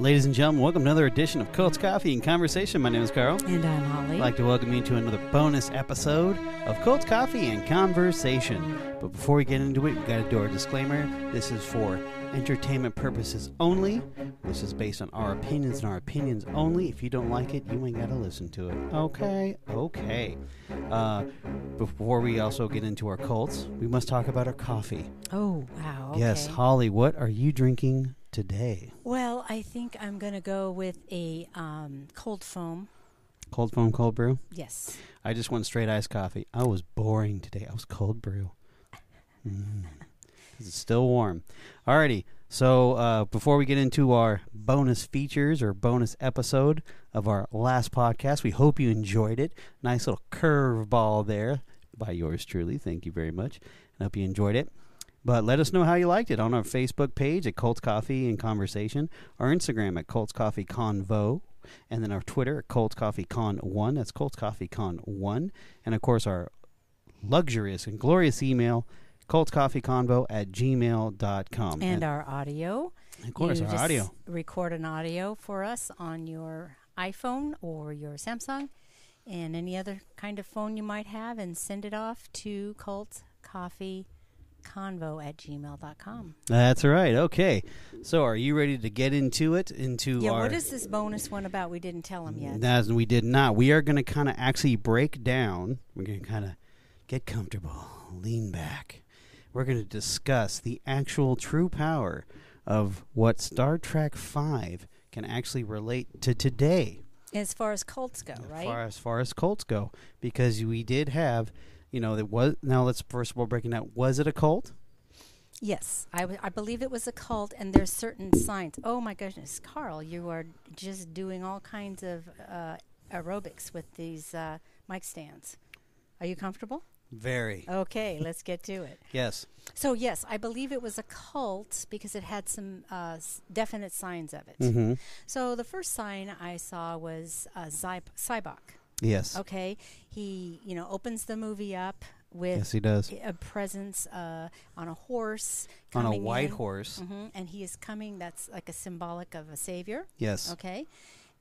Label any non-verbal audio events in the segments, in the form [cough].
Ladies and gentlemen, welcome to another edition of Cults Coffee and Conversation. My name is Carl. And I'm Holly. I'd like to welcome you to another bonus episode of Cults Coffee and Conversation. But before we get into it, we've got to do our disclaimer. This is for entertainment purposes only. This is based on our opinions and our opinions only. If you don't like it, you ain't got to listen to it. Okay? Okay. Uh, before we also get into our Cults, we must talk about our coffee. oh, wow. Yes. Holly, what are you drinking today? Well, I think I'm going to go with a um, cold foam. Cold foam, cold brew? Yes. I just went straight iced coffee. I was boring today. I was cold brew. Mm. It's still warm. Alrighty. So uh, before we get into our bonus features or bonus episode of our last podcast, we hope you enjoyed it. Nice little curveball there by yours truly. Thank you very much. I hope you enjoyed it. But let us know how you liked it on our Facebook page at Cults Coffee and Conversation, our Instagram at Cults Coffee Convo, and then our Twitter at Cults Coffee Con One. That's Cults Coffee Con One, and of course our luxurious and glorious email, Colts Coffee Convo at gmail.com. And our audio. of course You our just audio. Record an audio for us on your iPhone or your Samsung and any other kind of phone you might have and send it off to cultcoffeeconvo at gmail.com. That's right. Okay. So are you ready to get into it? Into Yeah, our what is this bonus one about? We didn't tell them yet. As we did not. We are going to kind of actually break down. We're going to kind of get comfortable, lean back. We're going to discuss the actual true power of what Star Trek Five can actually relate to today, As far as cults go, as right? far as far as cults go, because we did have, you know, that was. Now let's first of all breaking down. Was it a cult? Yes, I, w- I believe it was a cult, and there's certain signs. Oh my goodness, Carl, you are just doing all kinds of uh, aerobics with these uh, mic stands. Are you comfortable? Very. Okay, let's get to it. [laughs] Yes. So yes, I believe it was a cult because it had some uh, s- definite signs of it. Mm-hmm. So the first sign I saw was uh, Zy- Sybok. Yes. Okay, he you know opens the movie up with Yes, he does. a presence uh, on a horse. On a white in. horse. hmm And he is coming. That's like a symbolic of a savior. Yes. Okay,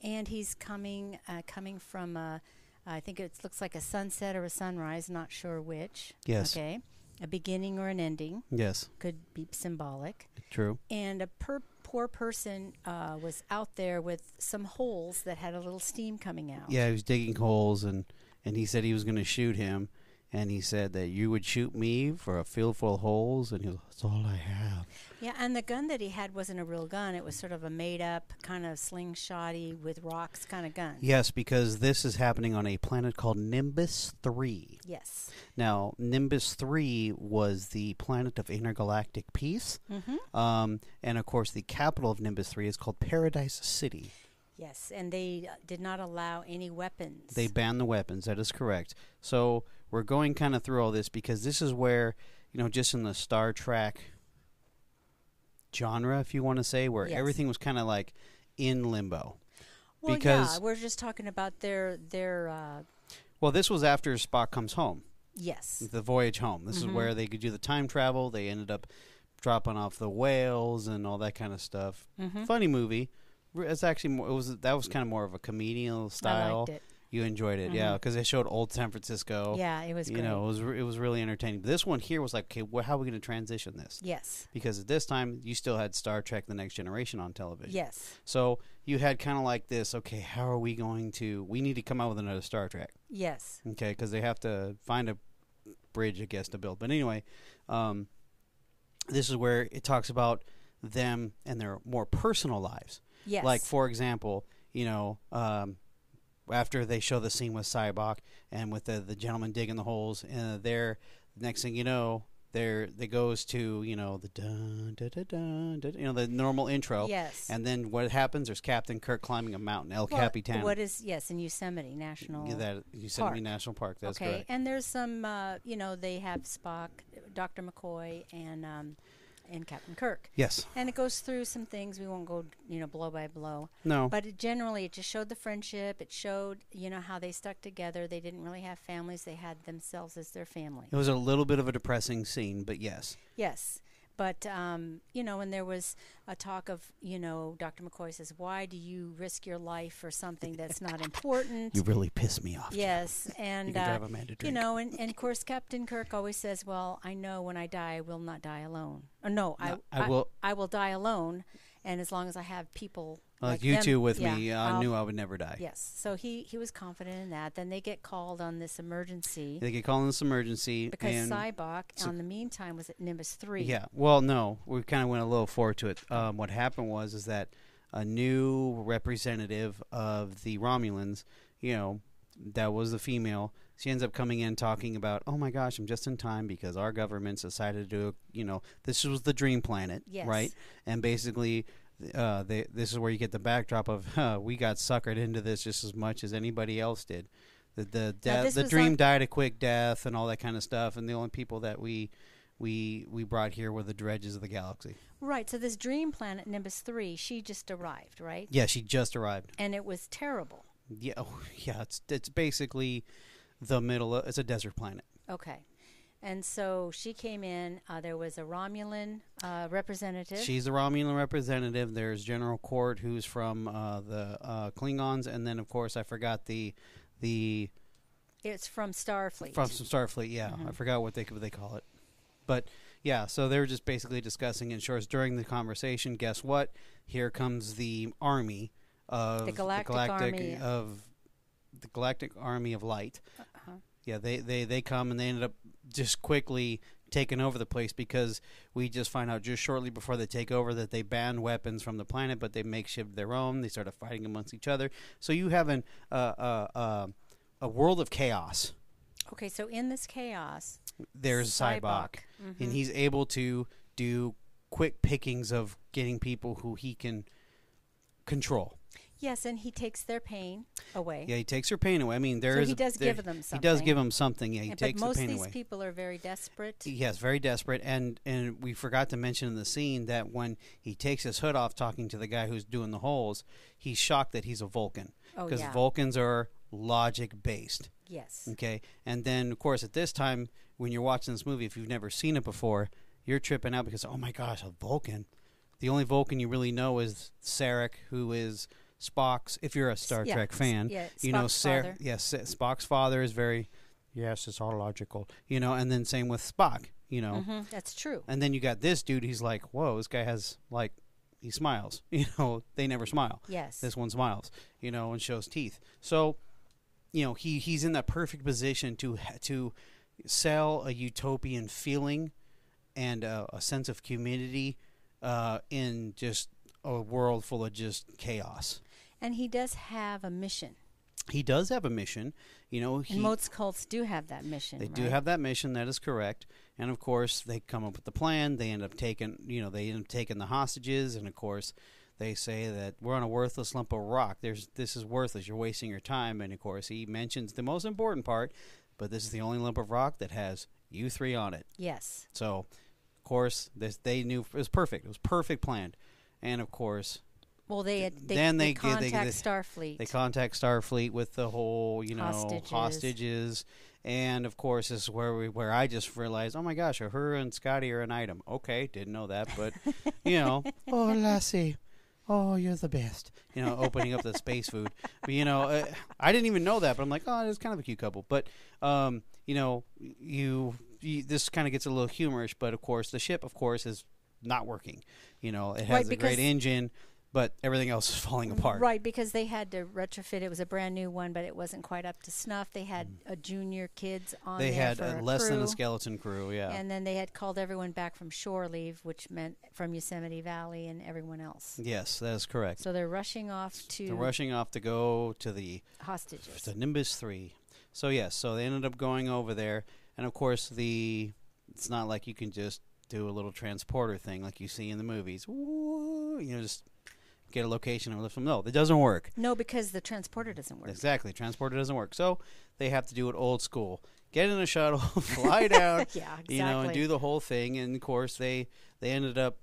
and he's coming, uh, coming from. A, I think it looks like a sunset or a sunrise. Not sure which. Yes. Okay, a beginning or an ending Yes. could be symbolic. True. And a per- poor person uh, was out there with some holes that had a little steam coming out. Yeah, he was digging holes, and and he said he was going to shoot him, and he said that you would shoot me for a field full of holes, and he was, that's all I have. Yeah, and the gun that he had wasn't a real gun. It was sort of a made up, kind of slingshotty with rocks kind of gun. Yes, because this is happening on a planet called Nimbus Three. Yes. Now, Nimbus Three was the planet of intergalactic peace, Mm-hmm. um, and of course, the capital of Nimbus Three is called Paradise City. Yes, and they uh, did not allow any weapons. They banned the weapons. That is correct. So we're going kind of through all this because this is where you know, just in the Star Trek genre, if you want to say, where Yes. everything was kind of like in limbo. well, because- yeah, we're just talking about their their. Uh, Well, this was after Spock comes home, yes. the voyage home. This Mhm. is where they could do the time travel. They ended up dropping off the whales and all that kind of stuff. Mm-hmm. Funny movie. It's actually more, it was that was kind of more of a comedian I style. You enjoyed it, yeah, Mhm. because they showed old San Francisco. Yeah, it was you great. know, it was re- it was really entertaining. This one here was like, okay, wh- how are we going to transition this? yes. Because at this time, you still had Star Trek: The Next Generation on television. Yes. So you had kind of like this. Okay, how are we going to? We need to come out with another Star Trek. Yes. Okay, because they have to find a bridge, I guess, to build. But anyway, um, this is where it talks about them and their more personal lives. Yes. Like for example, you know, um, after they show the scene with Cyborg and with the the gentleman digging the holes, and there, next thing you know, there they goes to you know the dun dun dun dun, dun you know the normal intro. Yes. And then what happens? There's Captain Kirk climbing a mountain, El Well, Capitan. What is yes in Yosemite National? Yeah, that Yosemite Park. National Park. That's okay, correct. and there's some, uh, you know, they have Spock, Dr. McCoy, and um, and Captain Kirk, Yes. and it goes through some things. We won't go, you know, blow by blow, No. but it generally it just showed the friendship. It showed, you know, how they stuck together. They didn't really have families; they had themselves as their family. it was a little bit of a depressing scene, but yes. Yes, But um, you know, and there was a talk of you know, Dr. McCoy says, "Why do you risk your life for something that's not important?" You really piss me off. yes, and can uh, drive a man to you know, and, and of course, Captain Kirk always says, "Well, I know when I die, I will not die alone. Or no, I, No, I will- I will die alone, and as long as I have people like, like you them- two with yeah, me, I I'll- knew I would never die. Yes, so he he was confident in that. Then they get called on this emergency They get called on this emergency. because and Sybok, so- on the meantime, was at Nimbus three. Yeah. Well, no, we kind of went a little forward to it. Um, what happened was is that a new representative of the Romulans, you know, that was the female. She ends up coming in talking about, oh my gosh, I'm just in time because our government's decided to do, you know, this was the dream planet, Yes. right? And basically, uh, they, this is where you get the backdrop of, [laughs] huh, we got suckered into this just as much as anybody else did. The the the dream on- died a quick death and all that kind of stuff, and the only people that we we we brought here were the dredges of the galaxy. Right. So this dream planet Nimbus three, she just arrived, right? Yeah, she just arrived. And it was terrible. Yeah, oh, [laughs] yeah. It's it's basically the middle. Of, it's a desert planet. Okay. And so she came in. Uh, there was a Romulan uh, representative. She's the Romulan representative. There's General Korrd, who's from uh, the uh, Klingons, and then of course I forgot the the it's from Starfleet. from some Starfleet. Yeah, I forgot what they what they call it. But yeah, so they were just basically discussing insurance during the conversation. Guess what? Here comes the army of The Galactic Army. of the Galactic Army of Light. Yeah, they, they they come and they ended up just quickly taking over the place because we just find out just shortly before they take over that they ban weapons from the planet, but they makeshift their own. They started fighting amongst each other. So you have an uh, uh, uh, a world of chaos. Okay, so in this chaos, There's Sybok, Sybok. and he's able to do quick pickings of getting people who he can control. Yes, and he takes their pain away. Yeah, he takes their pain away. I mean, there So is he a- does there- give them something. He does give them something. Yeah, he And- but takes most of these people are very desperate. Yes, very desperate, and and we forgot to mention in the scene that when he takes his hood off, talking to the guy who's doing the holes, he's shocked that he's a Vulcan Oh, because yeah. Vulcans are logic based. Yes. Okay, and then of course at this time when you're watching this movie, if you've never seen it before, you're tripping out because oh my gosh, a Vulcan. The only Vulcan you really know is Sarek, who is Spock's. If you're a Star yeah, Trek fan, yeah, you know Spock's father. Yes, Spock's father is very. Yes, it's all logical. You know, and then same with Spock. You know, Mhm, That's true. and then you got this dude. He's like, whoa, this guy has like, he smiles. [laughs] You know, they never smile. Yes. This one smiles. You know, and shows teeth. So, you know, he he's in that perfect position to to sell a utopian feeling and uh, a sense of community uh, in just a world full of just chaos. And he does have a mission. He does have a mission. You know, he and most cults do have that mission. They do have that mission. That is correct. And of course, they come up with the plan. They end up taking, you know, they end up taking the hostages. And of course, they say that we're on a worthless lump of rock. There's this is worthless. You're wasting your time. And of course, he mentions the most important part. But this is the only lump of rock that has you three on it. Yes. So, of course, this they knew it was perfect. It was perfect planned. And of course, Well, they had, they, Then they, they they- contact they- Starfleet. They contact Starfleet with the whole, you know, Hostages. hostages. And of course, this is where we where I just realized, oh my gosh, her and Scotty are an item. Okay, didn't know that, but you know, [laughs] oh Lassie, oh you're the best. You know, opening up the space food. But you know, uh, I didn't even know that, but I'm like, oh, it's kind of a cute couple. But um, you know, you, you this kind of gets a little humorous, but of course, the ship, of course, is not working. You know, it has Right, a great engine, but everything else is [laughs] falling apart. Right, because they had to retrofit. It was a brand new one, but it wasn't quite up to snuff. They had a junior kids on Mm. They had a less than a skeleton crew, yeah. And then they had called everyone back from shore leave, which meant from Yosemite Valley and everyone else. yes, that is correct. So they're rushing off to They're rushing off to go to the hostages. to Nimbus Three. So yes, so they ended up going over there, and of course the it's not like you can just do a little transporter thing like you see in the movies. Ooh, you know, just get a location and lift them. No, that doesn't work. No, because the transporter doesn't work. Exactly, transporter doesn't work. So they have to do it old school. Get in a shuttle, [laughs] fly [laughs] down, yeah, exactly. you know, and do the whole thing. And of course, they they ended up,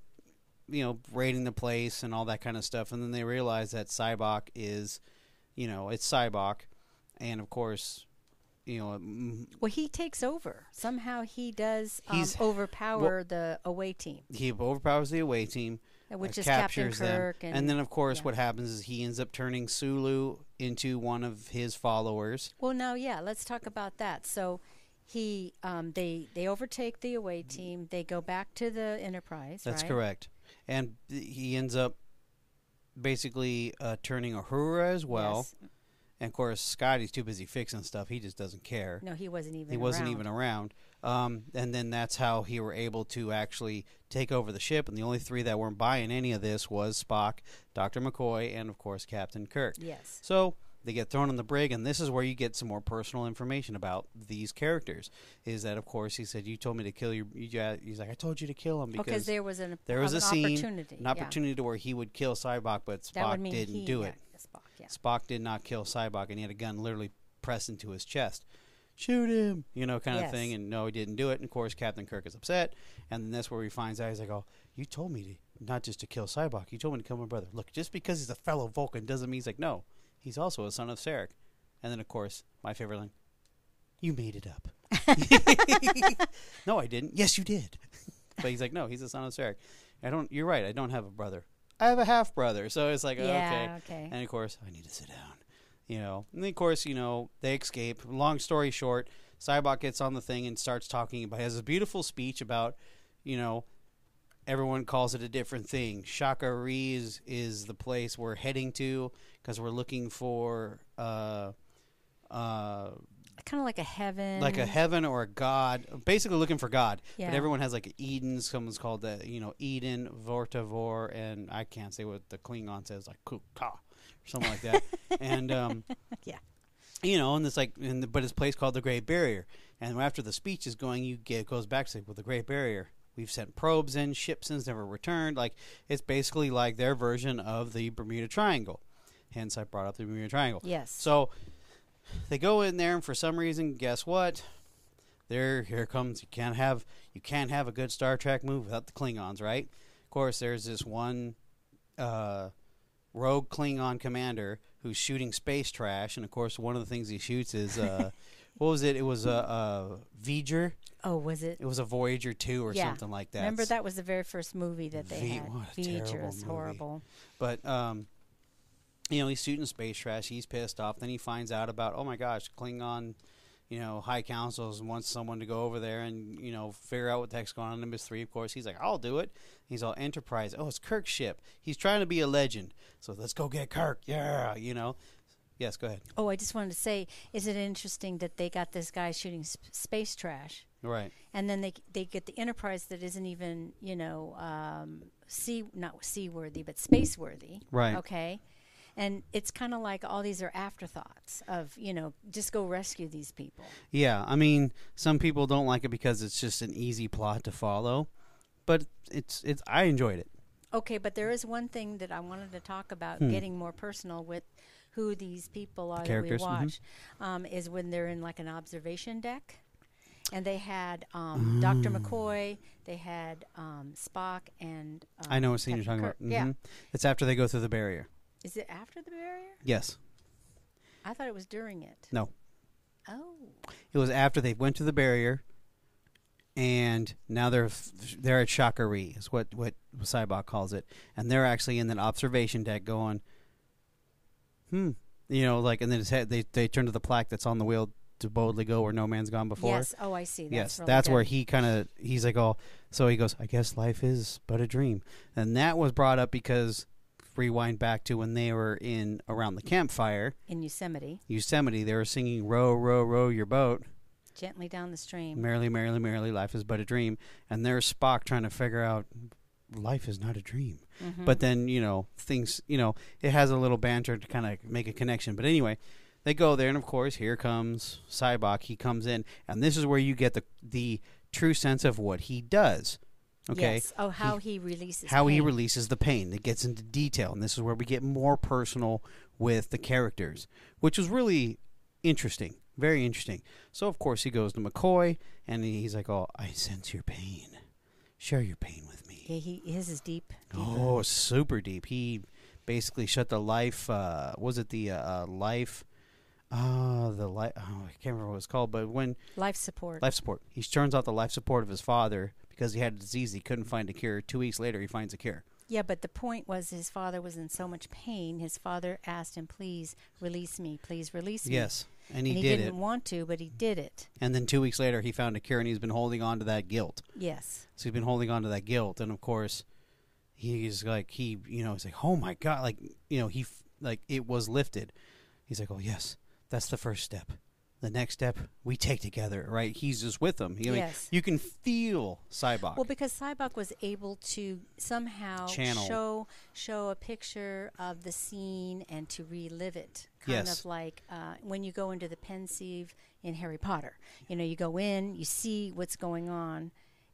you know, raiding the place and all that kind of stuff. And then they realized that Sybok is, you know, it's Sybok, and of course, you know, mm, Well, he takes over. Somehow he does um, He's- overpower the away team, he overpowers the away team, which uh, is Captain captures them, Kirk. And, and then of course yeah. what happens is he ends up turning Sulu into one of his followers. well, now, yeah, let's talk about that. So he, um, they, they overtake the away team. They go back to the Enterprise. That's right? correct, and he ends up basically uh, turning Uhura as well. Yes. And of course, Scotty's too busy fixing stuff; he just doesn't care. No, he wasn't even. he wasn't even around. Um, and then that's how he were able to actually take over the ship. And the only three that weren't buying any of this was Spock, Doctor McCoy, and of course Captain Kirk. Yes. So they get thrown in the brig, and this is where you get some more personal information about these characters. Is that of course he said, "You told me to kill your." You, ja-" he's like, "I told you to kill him Because because there was an there was an a scene, opportunity. an yeah. opportunity to where he would kill Sybok, but Spock didn't do it. Spock, yeah. Spock did not kill Sybok, and he had a gun literally pressed into his chest. Shoot him, you know, kind of Yes. thing. And no, he didn't do it. And of course, Captain Kirk is upset. And then that's where he finds out. He's like, "Oh, you told me to not just to kill Sybok. You told me to kill my brother. Look, just because he's a fellow Vulcan doesn't mean he's like no. He's also a son of Sarek." And then of course, my favorite line: "You made it up." [laughs] no, I didn't. Yes, you did. [laughs] but he's like, "No, he's a son of Sarek." I don't. You're right. I don't have a brother. I have a half brother. So it's like, okay. Okay. And of course, I need to sit down. You know, and then of course, you know, they escape. Long story short, Sybok gets on the thing and starts talking about. Has a beautiful speech about, you know, everyone calls it a different thing. Sha Ka Ree is is the place we're heading to because we're looking for, uh, uh, kind of like a heaven. like a heaven or a god. Basically, looking for God. Yeah. But everyone has like Eden. Someone's called the you know Eden, Vorta Vor, and I can't say what the Klingon says, like Kuka or something like that. [laughs] and um, Yeah. you know, and it's like, and the, but it's place called the Great Barrier. And after the speech is going, you get it goes back to well, the Great Barrier. We've sent probes in, ships since never returned. Like it's basically like their version of the Bermuda Triangle. Hence, I brought up the Bermuda Triangle. Yes. So they go in there, and for some reason, guess what? There, here comes. You can't have you can't have a good Star Trek move without the Klingons, right? Of course, there's this one uh, rogue Klingon commander who's shooting space trash, and of course, one of the things he shoots is uh, [laughs] what was it? It was a, a Voyager. oh, was it? It was a Voyager two or Yeah. something like that. Remember that was the very first movie that they V- had. what a Voyager terrible was horrible. But um, you know, he's shooting space trash. He's pissed off. Then he finds out about, oh my gosh, Klingon, you know, High Councils wants someone to go over there and you know figure out what the heck's going on in Nimbus Three. Of course, he's like, I'll do it. He's all Enterprise. Oh, it's Kirk's ship. He's trying to be a legend. So let's go get Kirk. Yeah, you know. Yes, go ahead. Oh, I just wanted to say, is it interesting that they got this guy shooting sp- space trash, Right. and then they they get the Enterprise that isn't even you know um, sea not seaworthy but space worthy. Right. Okay. And it's kind of like all these are afterthoughts of you know just go rescue these people. Yeah, I mean, some people don't like it because it's just an easy plot to follow, but it's it's I enjoyed it. Okay, but there is one thing that I wanted to talk about, Hmm. getting more personal with who these people are that we mhm. watch, um, is when they're in like an observation deck. And they had um, Dr. Mm. McCoy, they had um, Spock, and um, I know what scene you're talking Kirk. about. Yeah, Mhm. It's after they go through the barrier. Is it after the barrier? Yes. I thought it was during it. No. Oh, It was after they went to the barrier, and now they're they're at Sha Ka Ree, is what what Sybok calls it, and they're actually in that observation deck going, hmm, you know, like, and then had, they they turn to the plaque that's on the wheel to boldly go where no man's gone before. yes. Oh, I see. That's yes, really that's good. where he kind of he's like, oh, so he goes, I guess life is but a dream, and that was brought up because rewind back to when they were in around the campfire, in Yosemite, Yosemite, they were singing "Row, row, row your boat." gently down the stream. Merrily, merrily, merrily, life is but a dream. And there's Spock trying to figure out life is not a dream. Mhm. But then, you know, things, you know, it has a little banter to kind of make a connection. But anyway, they go there, and of course, here comes Sybok. He comes in, and this is where you get the the true sense of what he does. Okay, Yes. Oh, how he, releases. how he releases the pain. It gets into detail, and this is where we get more personal with the characters, which was really interesting, very interesting. So of course he goes to McCoy, and he's like, "Oh, I sense your pain. Share your pain with me." Yeah, he his is deep. deeper. Oh, super deep. He basically shut the life. Uh, was it the uh, uh, life? uh, the life. Oh, I can't remember what it's called, but when Life support. life support, he turns off the life support of his father because he had a disease he couldn't find a cure. Two weeks later, he finds a cure. Yeah, but the point was his father was in so much pain. His father asked him, "Please release me. Please release me." Yes, and he, and he did didn't it. want to, but he did it. And then two weeks later, he found a cure, and he's been holding on to that guilt. Yes. So he's been holding on to that guilt, and of course, he's like he, you know, he's like, oh my god, like you know, he f- like it was lifted. He's like, oh yes, that's the first step. The next step we take together, right? He's just with them. Yes. you can feel Sybok. Well, because Sybok was able to somehow Channel. show show a picture of the scene and to relive it, kind Yes. of like uh, when you go into the pensieve in Harry Potter. You know, you go in, you see what's going on,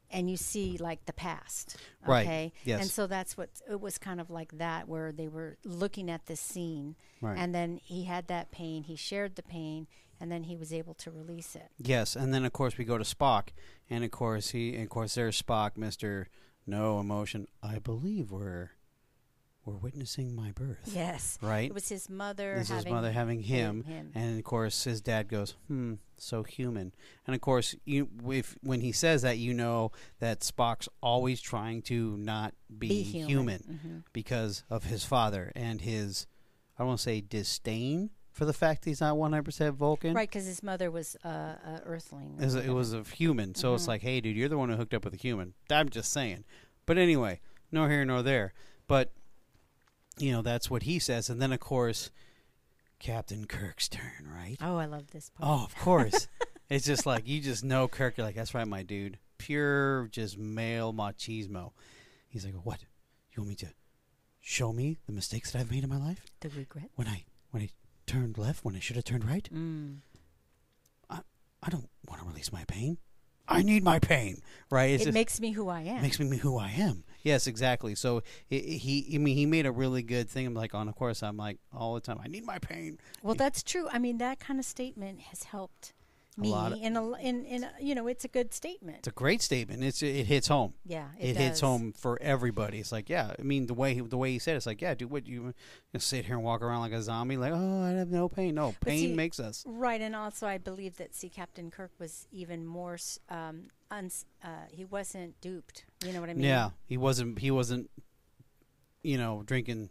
and you see like the past. Right. Okay. Yes. And so that's what it was kind of like that, where they were looking at this scene, Right. and then he had that pain. He shared the pain, and then he was able to release it. Yes, and then of course we go to Spock, and of course he, and of course there's Spock, Mister No Emotion. I believe we're we're witnessing my birth, Yes. right? It was his mother This is his mother having him, him. and of course his dad goes, "Hmm, so human." And of course, you if when he says that, you know that Spock's always trying to not be, Be human. Mhm. because of his father and his, I won't say disdain for the fact he's not one hundred percent Vulcan. Right, because his mother was uh, a Earthling. It was, it was a human, so it's Mhm. like, hey, dude, you're the one who hooked up with a human. I'm just saying. But anyway, nor here nor there. But you know, that's what he says, and then of course, Captain Kirk's turn, right? Oh, I love this part. Oh, of course. [laughs] it's just like you just know Kirk. You're like, that's right, my dude. Pure, just male machismo. He's like, what? You want me to show me the mistakes that I've made in my life the regret. when I when I turned left when I should have turned right? Mm. I don't want to release my pain. I need my pain, right? It's It just, makes me who I am. makes me who I am. Yes, exactly. So i he, I mean, he made a really good thing. I'm like, on of course, I'm like all the time. I need my pain. well, that's true. I mean, that kind of statement has helped me. lot of- in a, in in a, you know, it's a good statement. It's a great statement. It's it hits home. yeah, It, it, hits home for everybody. It's like, yeah. I mean, the way he, the way he said, it, it's like, yeah, dude, what you, you sit here and walk around like a zombie, like, oh, I have no pain. No, pain see- makes us. Right, and also I believe that see Captain Kirk was even more. Um, uns, uh, he wasn't duped. You know what I mean? yeah, he wasn't. He wasn't. You know, drinking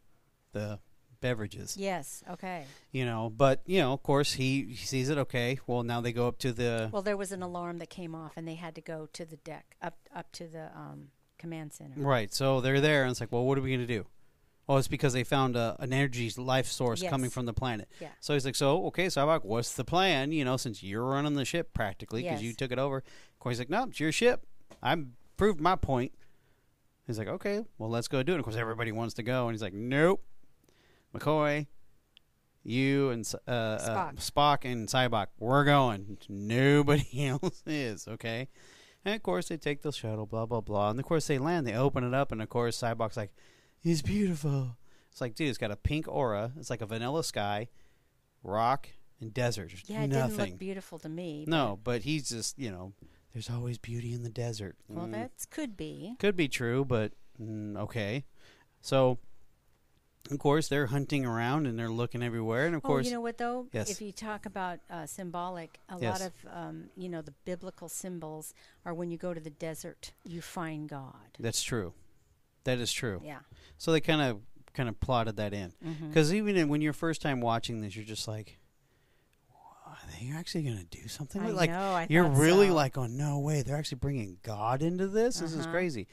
the beverages. Yes. Okay. you know but you know of course he, he sees it okay well now they go up to the Well, there was an alarm that came off, and they had to go to the deck, up up to the um, command center. right so they're there and it's like well what are we going to do oh it's because they found a, an energy life source coming from the planet Yeah. so he's like so okay so like, what's the plan you know since you're running the ship practically because you took it over of course he's like no it's your ship i proved my point he's like okay well let's go do it of course everybody wants to go and he's like nope mccoy you and uh, uh, Spock. Spock and Sybok, we're going. Nobody [laughs] else is, okay? And of course, they take the shuttle, blah, blah, blah. And of course, they land, they open it up, and of course, Sybok's like, it's beautiful. It's like, dude, it's got a pink aura. It's like a vanilla sky, rock, and desert. There's Yeah, it nothing. didn't look beautiful to me. no, but he's just, you know, there's always beauty in the desert. Well, Mm. that could be. Could be true, but mm, okay. So, of course, they're hunting around and they're looking everywhere, and of oh, course, you know what though? Yes. If you talk about uh, symbolic, a Yes. lot of um, you know the biblical symbols are when you go to the desert, you find God. that's true. That is true. Yeah. So they kind of kind of plotted that in Mm-hmm. because even in, when you're first time watching this, you're just like, "Are actually going to do something? I like know. You're really so. like, oh no way, they're actually bringing God into this. This is Uh-huh. crazy.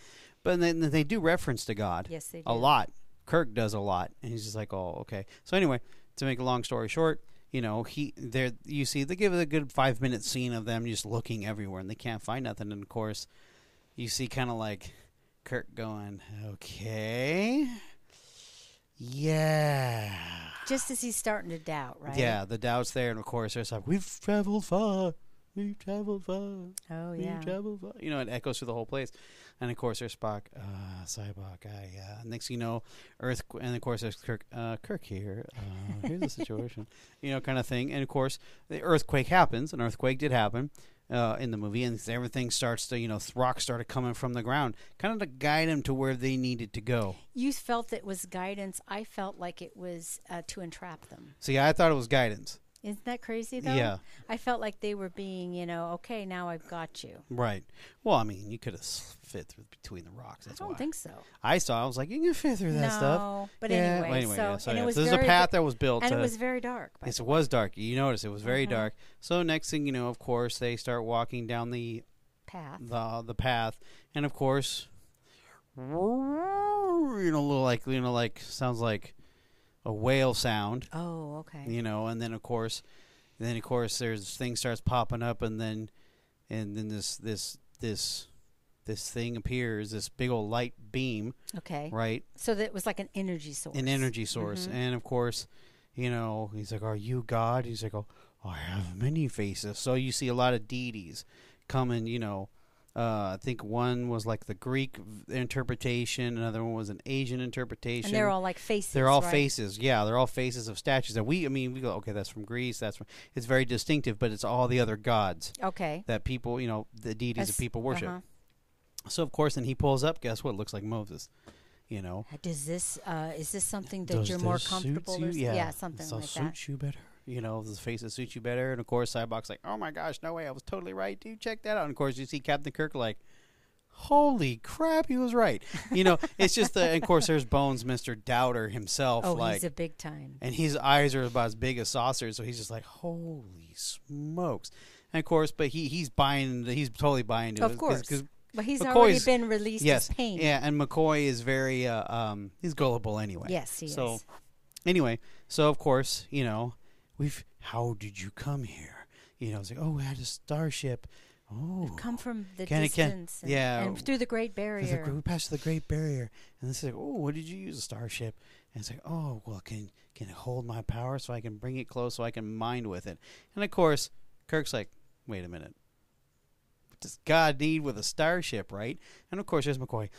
But then they do reference to God yes, they do. a lot. Kirk does a lot, and he's just like, oh, okay. So anyway, to make a long story short, you know, he there you see they give it a good five minute scene of them just looking everywhere, and they can't find nothing. And of course, you see kind of like Kirk going, okay, yeah, Just as he's starting to doubt, right? yeah. The doubt's there, and of course, there's like, we've traveled far, we've traveled far. Oh yeah. We yeah. travel far. You know, it echoes through the whole place. And of course, there's Spock, uh, Sybok, I, uh, next thing you know, Earth, and of course, there's Kirk, uh, Kirk here. Uh, here's the situation, [laughs] you know, kind of thing. And of course, the earthquake happens. An earthquake did happen uh, in the movie, and everything starts to, you know, rocks started coming from the ground, kind of to guide them to where they needed to go. You felt it was guidance. I felt like it was uh, to entrap them. See, I thought it was guidance. Isn't that crazy though? Yeah. I felt like they were being, you know, okay, now I've got you. Right. Well, I mean, you could have fit through between the rocks. That's I don't why. think so. I saw. I was like, you can fit through that no, stuff. but yeah. anyway, well, anyway, so yeah. So, and yeah. it was So there's a path that was built. and to, it was very dark. yes, it was dark. You notice it was very Mhm. dark. So next thing you know, of course, they start walking down the path. the the path, and of course, you know, a little like you know, like sounds like a whale sound. Oh, okay. you know and then of course then of course there's things starts popping up and then and then this this this this thing appears this big old light beam Okay. right So that was like an energy source. an energy source Mhm. and of course you know he's like are you god he's like oh i have many faces so you see a lot of deities coming you know uh, I think one was like the Greek interpretation, another one was an Asian interpretation. And they're all like faces. They're all right? faces. Yeah, they're all faces of statues. That we, I mean, we go, okay, that's from Greece. That's from. It's very distinctive, but it's all the other gods Okay. that people, you know, the deities that people worship. uh-huh. So of course, then he pulls up. Guess what? Looks like Moses. You know, Does this uh, is this something that Does you're more suits comfortable you? with? Yeah, something so like that. you better. You know, the face that suits you better. And of course, Cyborg's like, oh my gosh, no way, I was totally right, dude. Check that out. And of course, you see Captain Kirk like. Holy crap, he was right. You know, [laughs] it's just the, and of course, there's Bones, Mr. Doubter himself. Oh, like, he's a big time. and his eyes are about as big as saucers, so he's just like, "Holy smokes!" And of course, but he he's buying, he's totally buying into Of it, course. 'cause- But he's McCoy's- already been released yes, yeah, and McCoy is very, uh, um, he's gullible anyway. Yes, he So, is. Anyway, so of course, you know, we've. How did you come here? You know, it's like, oh, we had a starship. Oh, We've come from the Can it- can- distance. and, yeah. and through the Great Barrier. a, we passed the Great Barrier, and this is like, oh, what did you use a starship? And it's like, oh, well, can can it hold my power so I can bring it close so I can mind with it? And of course, Kirk's like, wait a minute, what does God need with a starship, right? And of course, there's McCoy.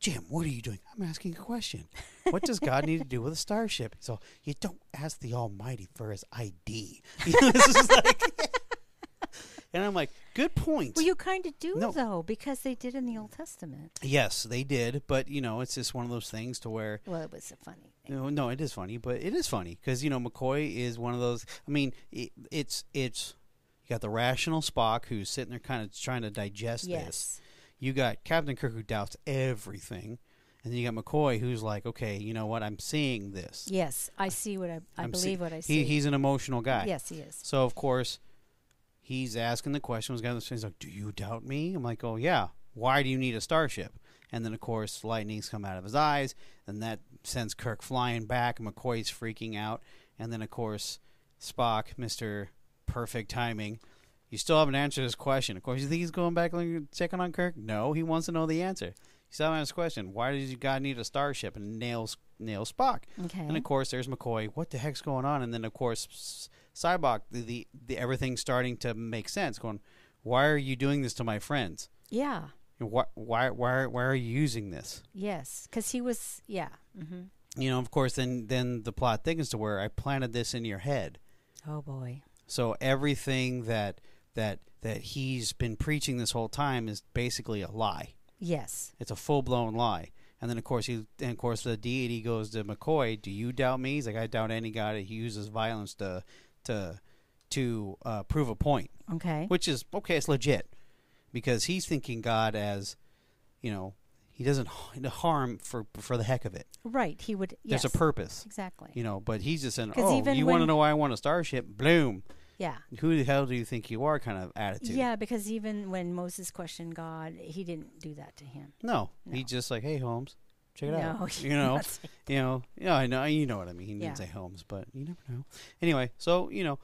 Jim, what are you doing? I'm asking a question. What does God need to do with a starship? So you don't ask the Almighty for his ID. [laughs] This is like, [laughs] and I'm like, good point. well, you kind of do No. though, because they did in the Old Testament. Yes, they did, but you know, it's just one of those things to where Well, it was a funny. Thing. know, no, it is funny, but it is funny because you know McCoy is one of those. I mean, it, it's it's you got the rational Spock who's sitting there kind of trying to digest this. You got Captain Kirk who doubts everything, and then you got McCoy who's like, okay, you know what, I'm seeing this. Yes, I see what I. I I'm see- believe what I see. He, he's an emotional guy. Yes, he is. So of course, he's asking the question. Was going he's like, "Do you doubt me?" I'm like, "Oh yeah. Why do you need a starship?" And then of course, lightnings come out of his eyes, and that sends Kirk flying back. McCoy's freaking out, and then of course, Spock, Mister Perfect Timing. You still haven't answered his question. Of course, you think he's going back and checking on Kirk? No, he wants to know the answer. You still haven't his question. Why does God need a starship? And nails nails Spock. Okay. And of course, there's McCoy. What the heck's going on? And then of course, Sybok. The, the, the everything's starting to make sense. Going, why are you doing this to my friends? yeah. Why why why why are you using this? Yes, because he was. Yeah. hmm You know, of course, then then the plot thickens to where I planted this in your head. Oh boy. So everything that that that he's been preaching this whole time is basically a lie. Yes. It's a full blown lie. And then of course he and of course the deity goes to McCoy, do you doubt me? He's like, I doubt any god. He uses violence to to to uh, prove a point. Okay. Which is okay, it's legit. Because he's thinking God as, you know, he doesn't harm for for the heck of it. Right. He would. There's yes. a purpose. Exactly. You know, but he's just saying, Oh, you want to know why I want a starship? Bloom. Yeah. Who the hell do you think you are kind of attitude. Yeah, because even when Moses questioned God, he didn't do that to him. No. No. He's just like, Hey Holmes, check it no, out. [laughs] You know. You know, yeah, I know. You know what I mean. He didn't say Holmes, but you never know. Anyway, so you know,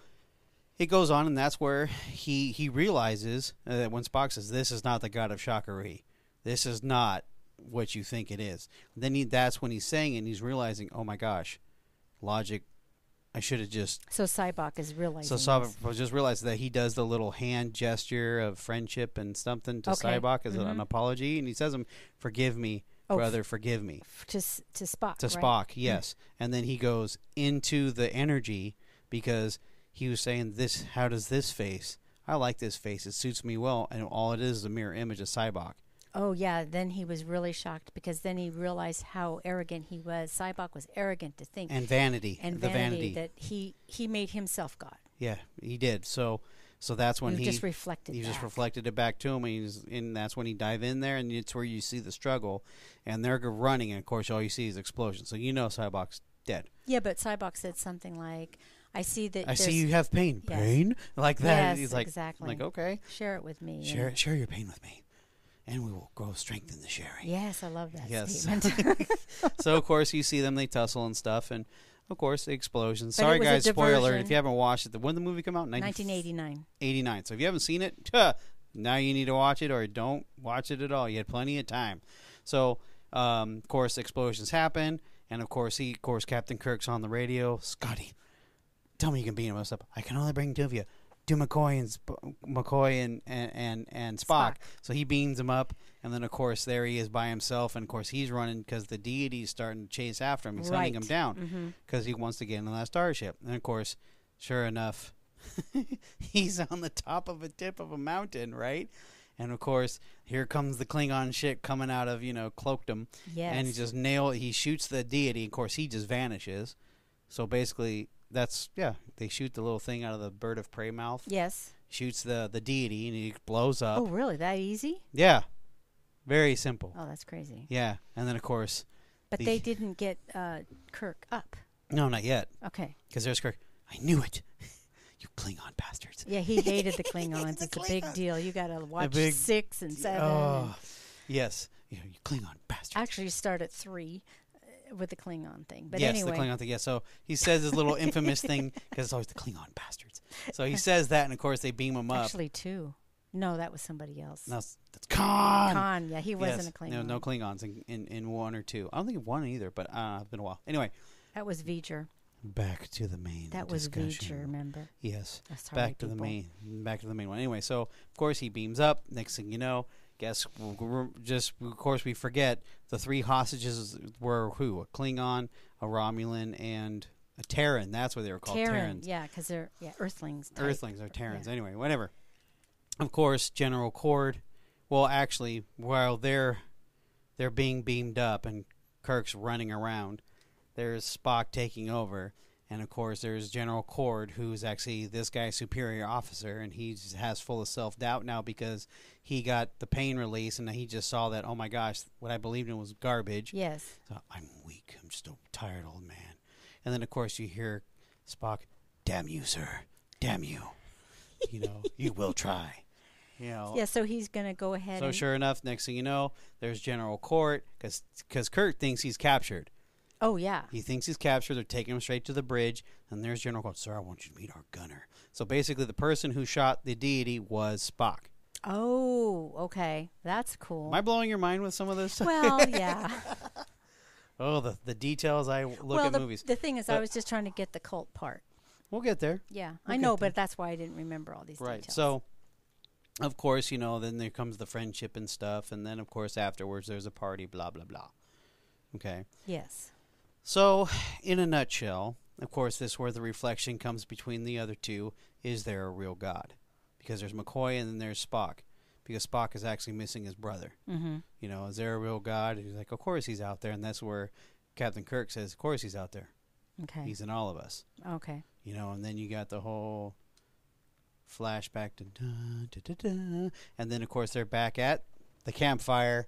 it goes on, and that's where he he realizes uh, that when Spock says, "This is not the god of Sha Ka Ree. This is not what you think it is." Then he, that's when he's saying it, and he's realizing, "Oh my gosh, logic. I should have just." So Sybok is realizing. So this. Just realized that he does the little hand gesture of friendship and something to Okay. Sybok as an Mhm. apology, and he says, "Him, forgive me, Oh, brother, forgive me." to to Spock. to right? Spock, yes. And then he goes into the energy because he was saying this how does this face? I like this face. It suits me well and all it is is a mirror image of Sybok. Oh yeah, then he was really shocked because then he realized how arrogant he was. Sybok was arrogant to think And vanity. and the vanity, vanity. that he he made himself God. yeah, he did. So so that's when he he just reflected. he just reflected it back to him, and, he's, and that's when he dive in there, and it's where you see the struggle, and they're running, and of course all you see is explosions. So you know Sybok's dead. Yeah, but Sybok said something like, "I see that." I see you have pain. Yes. Pain like that. Yes, He's like, exactly. like okay, Share it with me. share share your pain with me, and we will grow strength in the sharing. Yes, I love that Yes. statement. [laughs] [laughs] so of course you see them, they tussle and stuff, and of course the explosions. But Sorry guys, spoiler alert if you haven't watched it. When did the movie come out? 1989. 89. So if you haven't seen it, tuh, now you need to watch it or don't watch it at all. You had plenty of time. So, um, of course, explosions happen, and of course, he, of course, Captain Kirk's on the radio. Scotty, tell me you can beat him up. I can only bring two of you. Do McCoy and Sp- McCoy and and and, and Spock. Spock. So he beams him up, and then of course there he is by himself, and of course he's running because the deity's starting to chase after him. He's hunting him Right. down mm-hmm. because he wants to get in that starship. And of course, sure enough, [laughs] he's on the top of a tip of a mountain, right? And of course, here comes the Klingon ship coming out of you know cloakdom, Yes. and he just nail. He shoots the deity. Of course, he just vanishes. So basically, that's yeah. They shoot the little thing out of the bird of prey mouth. yes. Shoots the the deity, and he blows up. Oh, really? That easy? Yeah, very simple. Oh, that's crazy. Yeah, and then of course, But The- they didn't get uh, Kirk up. no, not yet, Okay. because there's Kirk. I knew it. [laughs] you Klingon bastards. Yeah, he hated the Klingons. the [laughs] it's a big deal. You got to watch big- six and seven. Oh, and yes. You, know, you Klingon bastards. actually, you start at three with the Klingon thing. But yes, anyway, the Klingon thing. Yeah, so he says his little infamous [laughs] thing because it's always the Klingon bastards. So he says that, and of course they beam him up. actually two. No, that was somebody else. No, that's, Khan. Khan. Yeah, he wasn't a Klingon. No, no Klingons in, in, in one or two. I don't think one either, but uh, it's been a while. Anyway, That was V'ger. back to the main. That was. V'ger. Remember? Yes. That's how back to the main back to the main one anyway so of course he beams up next thing you know guess we're just of course we forget the three hostages were who a klingon a romulan and a terran that's what they were called Terran. terrans Yeah, because they're yeah Earthlings. type. earthlings or terrans Yeah. anyway whatever of course general Korrd well actually while they're they're being beamed up and kirk's running around there's spock taking over and of course there's general Korrd who's actually this guy's superior officer and he just has full of self-doubt now because he got the pain release and he just saw that oh my gosh what i believed in was garbage Yes. so I'm weak. I'm just a tired old man. And then, of course, you hear Spock, "Damn you, sir! Damn you! [laughs] You know, you will try." You know. Yeah. So he's gonna go ahead. So sure enough, next thing you know, there's General Korrd because Kirk thinks he's captured. Oh yeah. He thinks he's captured. They're taking him straight to the bridge, and there's General Korrd. Sir, I want you to meet our gunner. So basically, the person who shot the deity was Spock. Oh, okay. That's cool. Am I blowing your mind with some of this? Stuff? Well, [laughs] yeah. oh, the the details I look well, at the, movies. the thing is, I uh, was just trying to get the cult part. We'll get there. Yeah, We'll I know, but that's why I didn't remember all these Right. details. So, of course, you know, then there comes the friendship and stuff, and then of course afterwards there's a party, blah blah blah. Okay. yes. So, in a nutshell, of course, this is where the reflection comes between the other two: is there a real God? Because there's McCoy and then there's Spock. Because Spock is actually missing his brother. Mm-hmm. You know, is there a real God? And He's like, of course he's out there, and that's where Captain Kirk says, of course he's out there. Okay. He's in all of us. okay. you know, and then you got the whole flashback to da, da, da, da, and then of course they're back at the campfire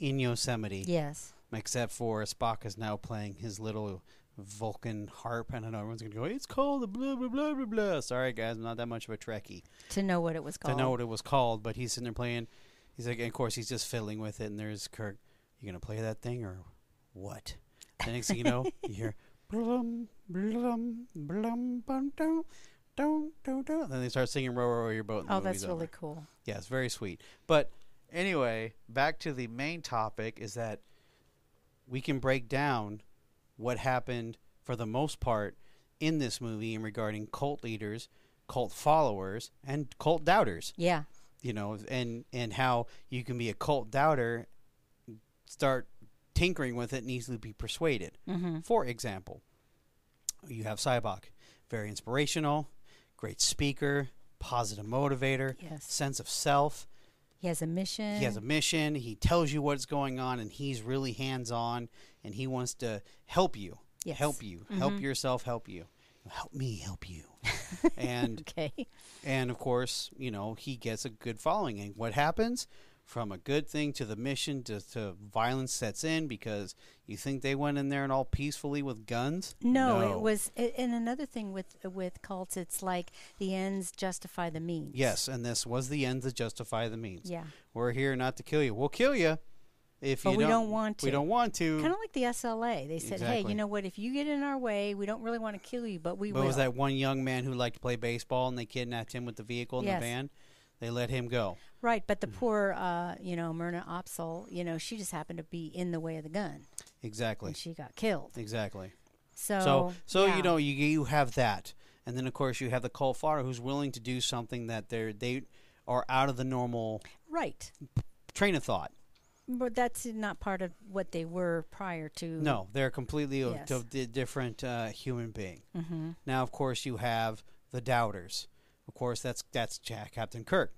in Yosemite, Yes. Except for Spock is now playing his little Vulcan harp, and I know everyone's gonna go, it's called the blah blah blah blah blah. Sorry guys, I'm not that much of a Trekkie To know what it was called. to know what it was called, but he's sitting there playing. He's like, and of course he's just fiddling with it, and there's Kirk. You gonna play that thing or what? The next thing you know, you hear [laughs] blum blum blum bum dum dum dum. And then they start singing "Row, row, your boat." Oh, that's really over. cool. Yeah, it's very sweet. But anyway, back to the main topic is that we can break down what happened for the most part in this movie in regarding cult leaders, cult followers, and cult doubters Yeah. you know, and and how you can be a cult doubter, start tinkering with it and easily be persuaded. Mm-hmm. For example, you have Sybok, very inspirational, great speaker, positive motivator, Yes. sense of self, He has a mission. he has a mission. He tells you what's going on, and he's really hands on, and he wants to help you, Yes. help you, help Mhm. yourself, help you, help me, help you, [laughs] and Okay. and of course, you know he gets a good following. And what happens from a good thing to the mission to, to violence sets in because you think they went in there and all peacefully with guns? No, it was. And another thing with with cults, it's like the ends justify the means. Yes, and this was the end to justify the means. Yeah. We're here not to kill you. We'll kill you if But you we don't, don't want to. We don't want to. Kind of like the SLA. They said, "Hey, you know what? If you get in our way, we don't really want to kill you, but we But will." was that one young man who liked to play baseball and they kidnapped him with the vehicle in Yes. the van? They let him go. right? But the Mm-hmm. poor, uh, you know, Myrna Opsahl, you know, she just happened to be in the way of the gun, Exactly. and she got killed. Exactly. So, So, so yeah. you know, you you have that, and then of course you have the cult father who's willing to do something that they're they are out of the normal right? train of thought. But that's not part of what they were prior to. No, they're completely a Yes. d- d- different uh, human being. hmm Now, of course, you have the doubters. Of course, that's that's Jack Captain Kirk.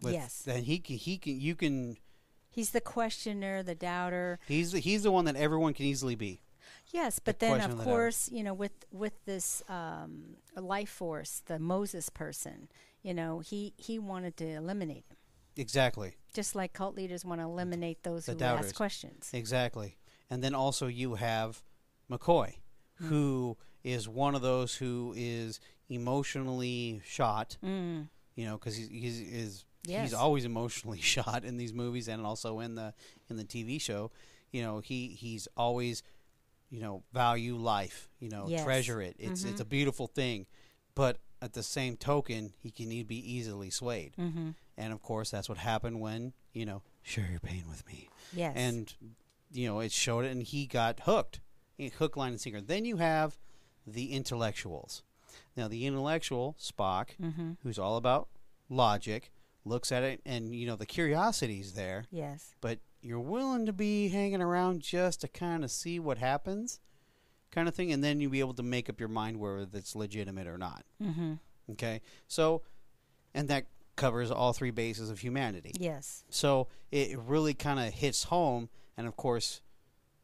Yes. Then he can he can you can He's the questioner, the doubter. he's the, he's the one that everyone can easily be. Yes, but The then of course, you know, with with this um, life force, the Moses person, you know, he he wanted to eliminate him, Exactly. just like cult leaders want to eliminate those The who doubters. ask questions. Exactly. And then also you have McCoy, Hmm. who is one of those who is emotionally shot. Mm. You know, because he's he's is Yes. he's always emotionally [laughs] shot in these movies and also in the in the TV show. You know, he he's always you know value life. You know, Yes. treasure it. It's it's Mhm. a beautiful thing, but at the same token, he can be easily swayed. hmm And of course, that's what happened when you know share your pain with me Yes. and you know it showed it and he got hooked hook line and sinker then you have the intellectuals now the intellectual spock hmm who's all about logic looks at it and you know the curiosity's there. Yes. but you're willing to be hanging around just to kind of see what happens kind of thing and then you'll be able to make up your mind whether it's legitimate or not. Hmm okay? So and that covers all three bases of humanity. Yes. so it really kind of hits home, and of course,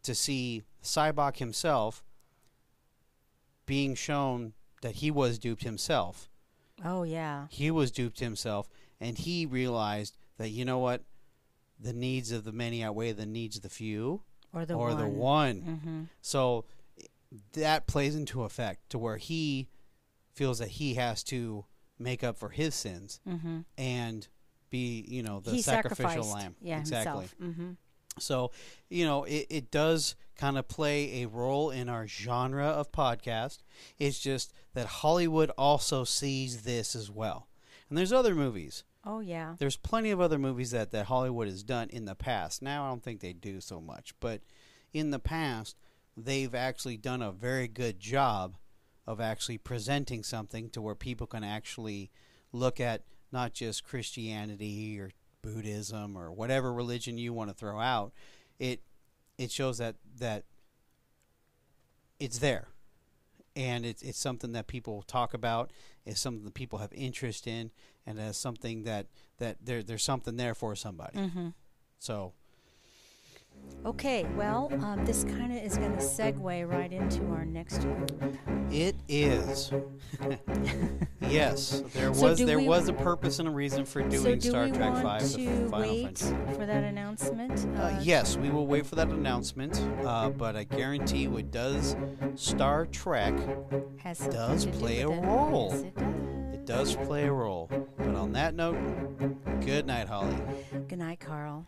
to see Sybok himself being shown that he was duped himself. Oh yeah. He was duped himself, and he realized that you know what, the needs of the many outweigh the needs of the few, Or the or one. the one. hmm So that plays into effect to where he feels that he has to make up for his sins hmm and be, you know, the he sacrificial lamb. Yeah, exactly. himself. So, you know, it, it does kind of play a role in our genre of podcast. It's just that Hollywood also sees this as well. And there's other movies. Oh yeah. There's plenty of other movies that, that Hollywood has done in the past. Now, I don't think they do so much. But in the past, they've actually done a very good job of actually presenting something to where people can actually look at not just Christianity or Buddhism or whatever religion you want to throw out. It it shows that that it's there, and it's it's something that people talk about. It's something that people have interest in, and it's something that that there there's something there for somebody. hmm So Okay. Well, um, this kind of is going to segue right into our next group. it is. [laughs] yes, there So was there we- was a purpose and a reason for so doing do Star Trek Five: The to Final wait Frontier. for that announcement? Uh, yes, we will wait for that announcement, uh, but I guarantee you it does. Star Trek has does to do play a role. It does. It does play a role. But on that note, good night, Holly. Good night, Carl.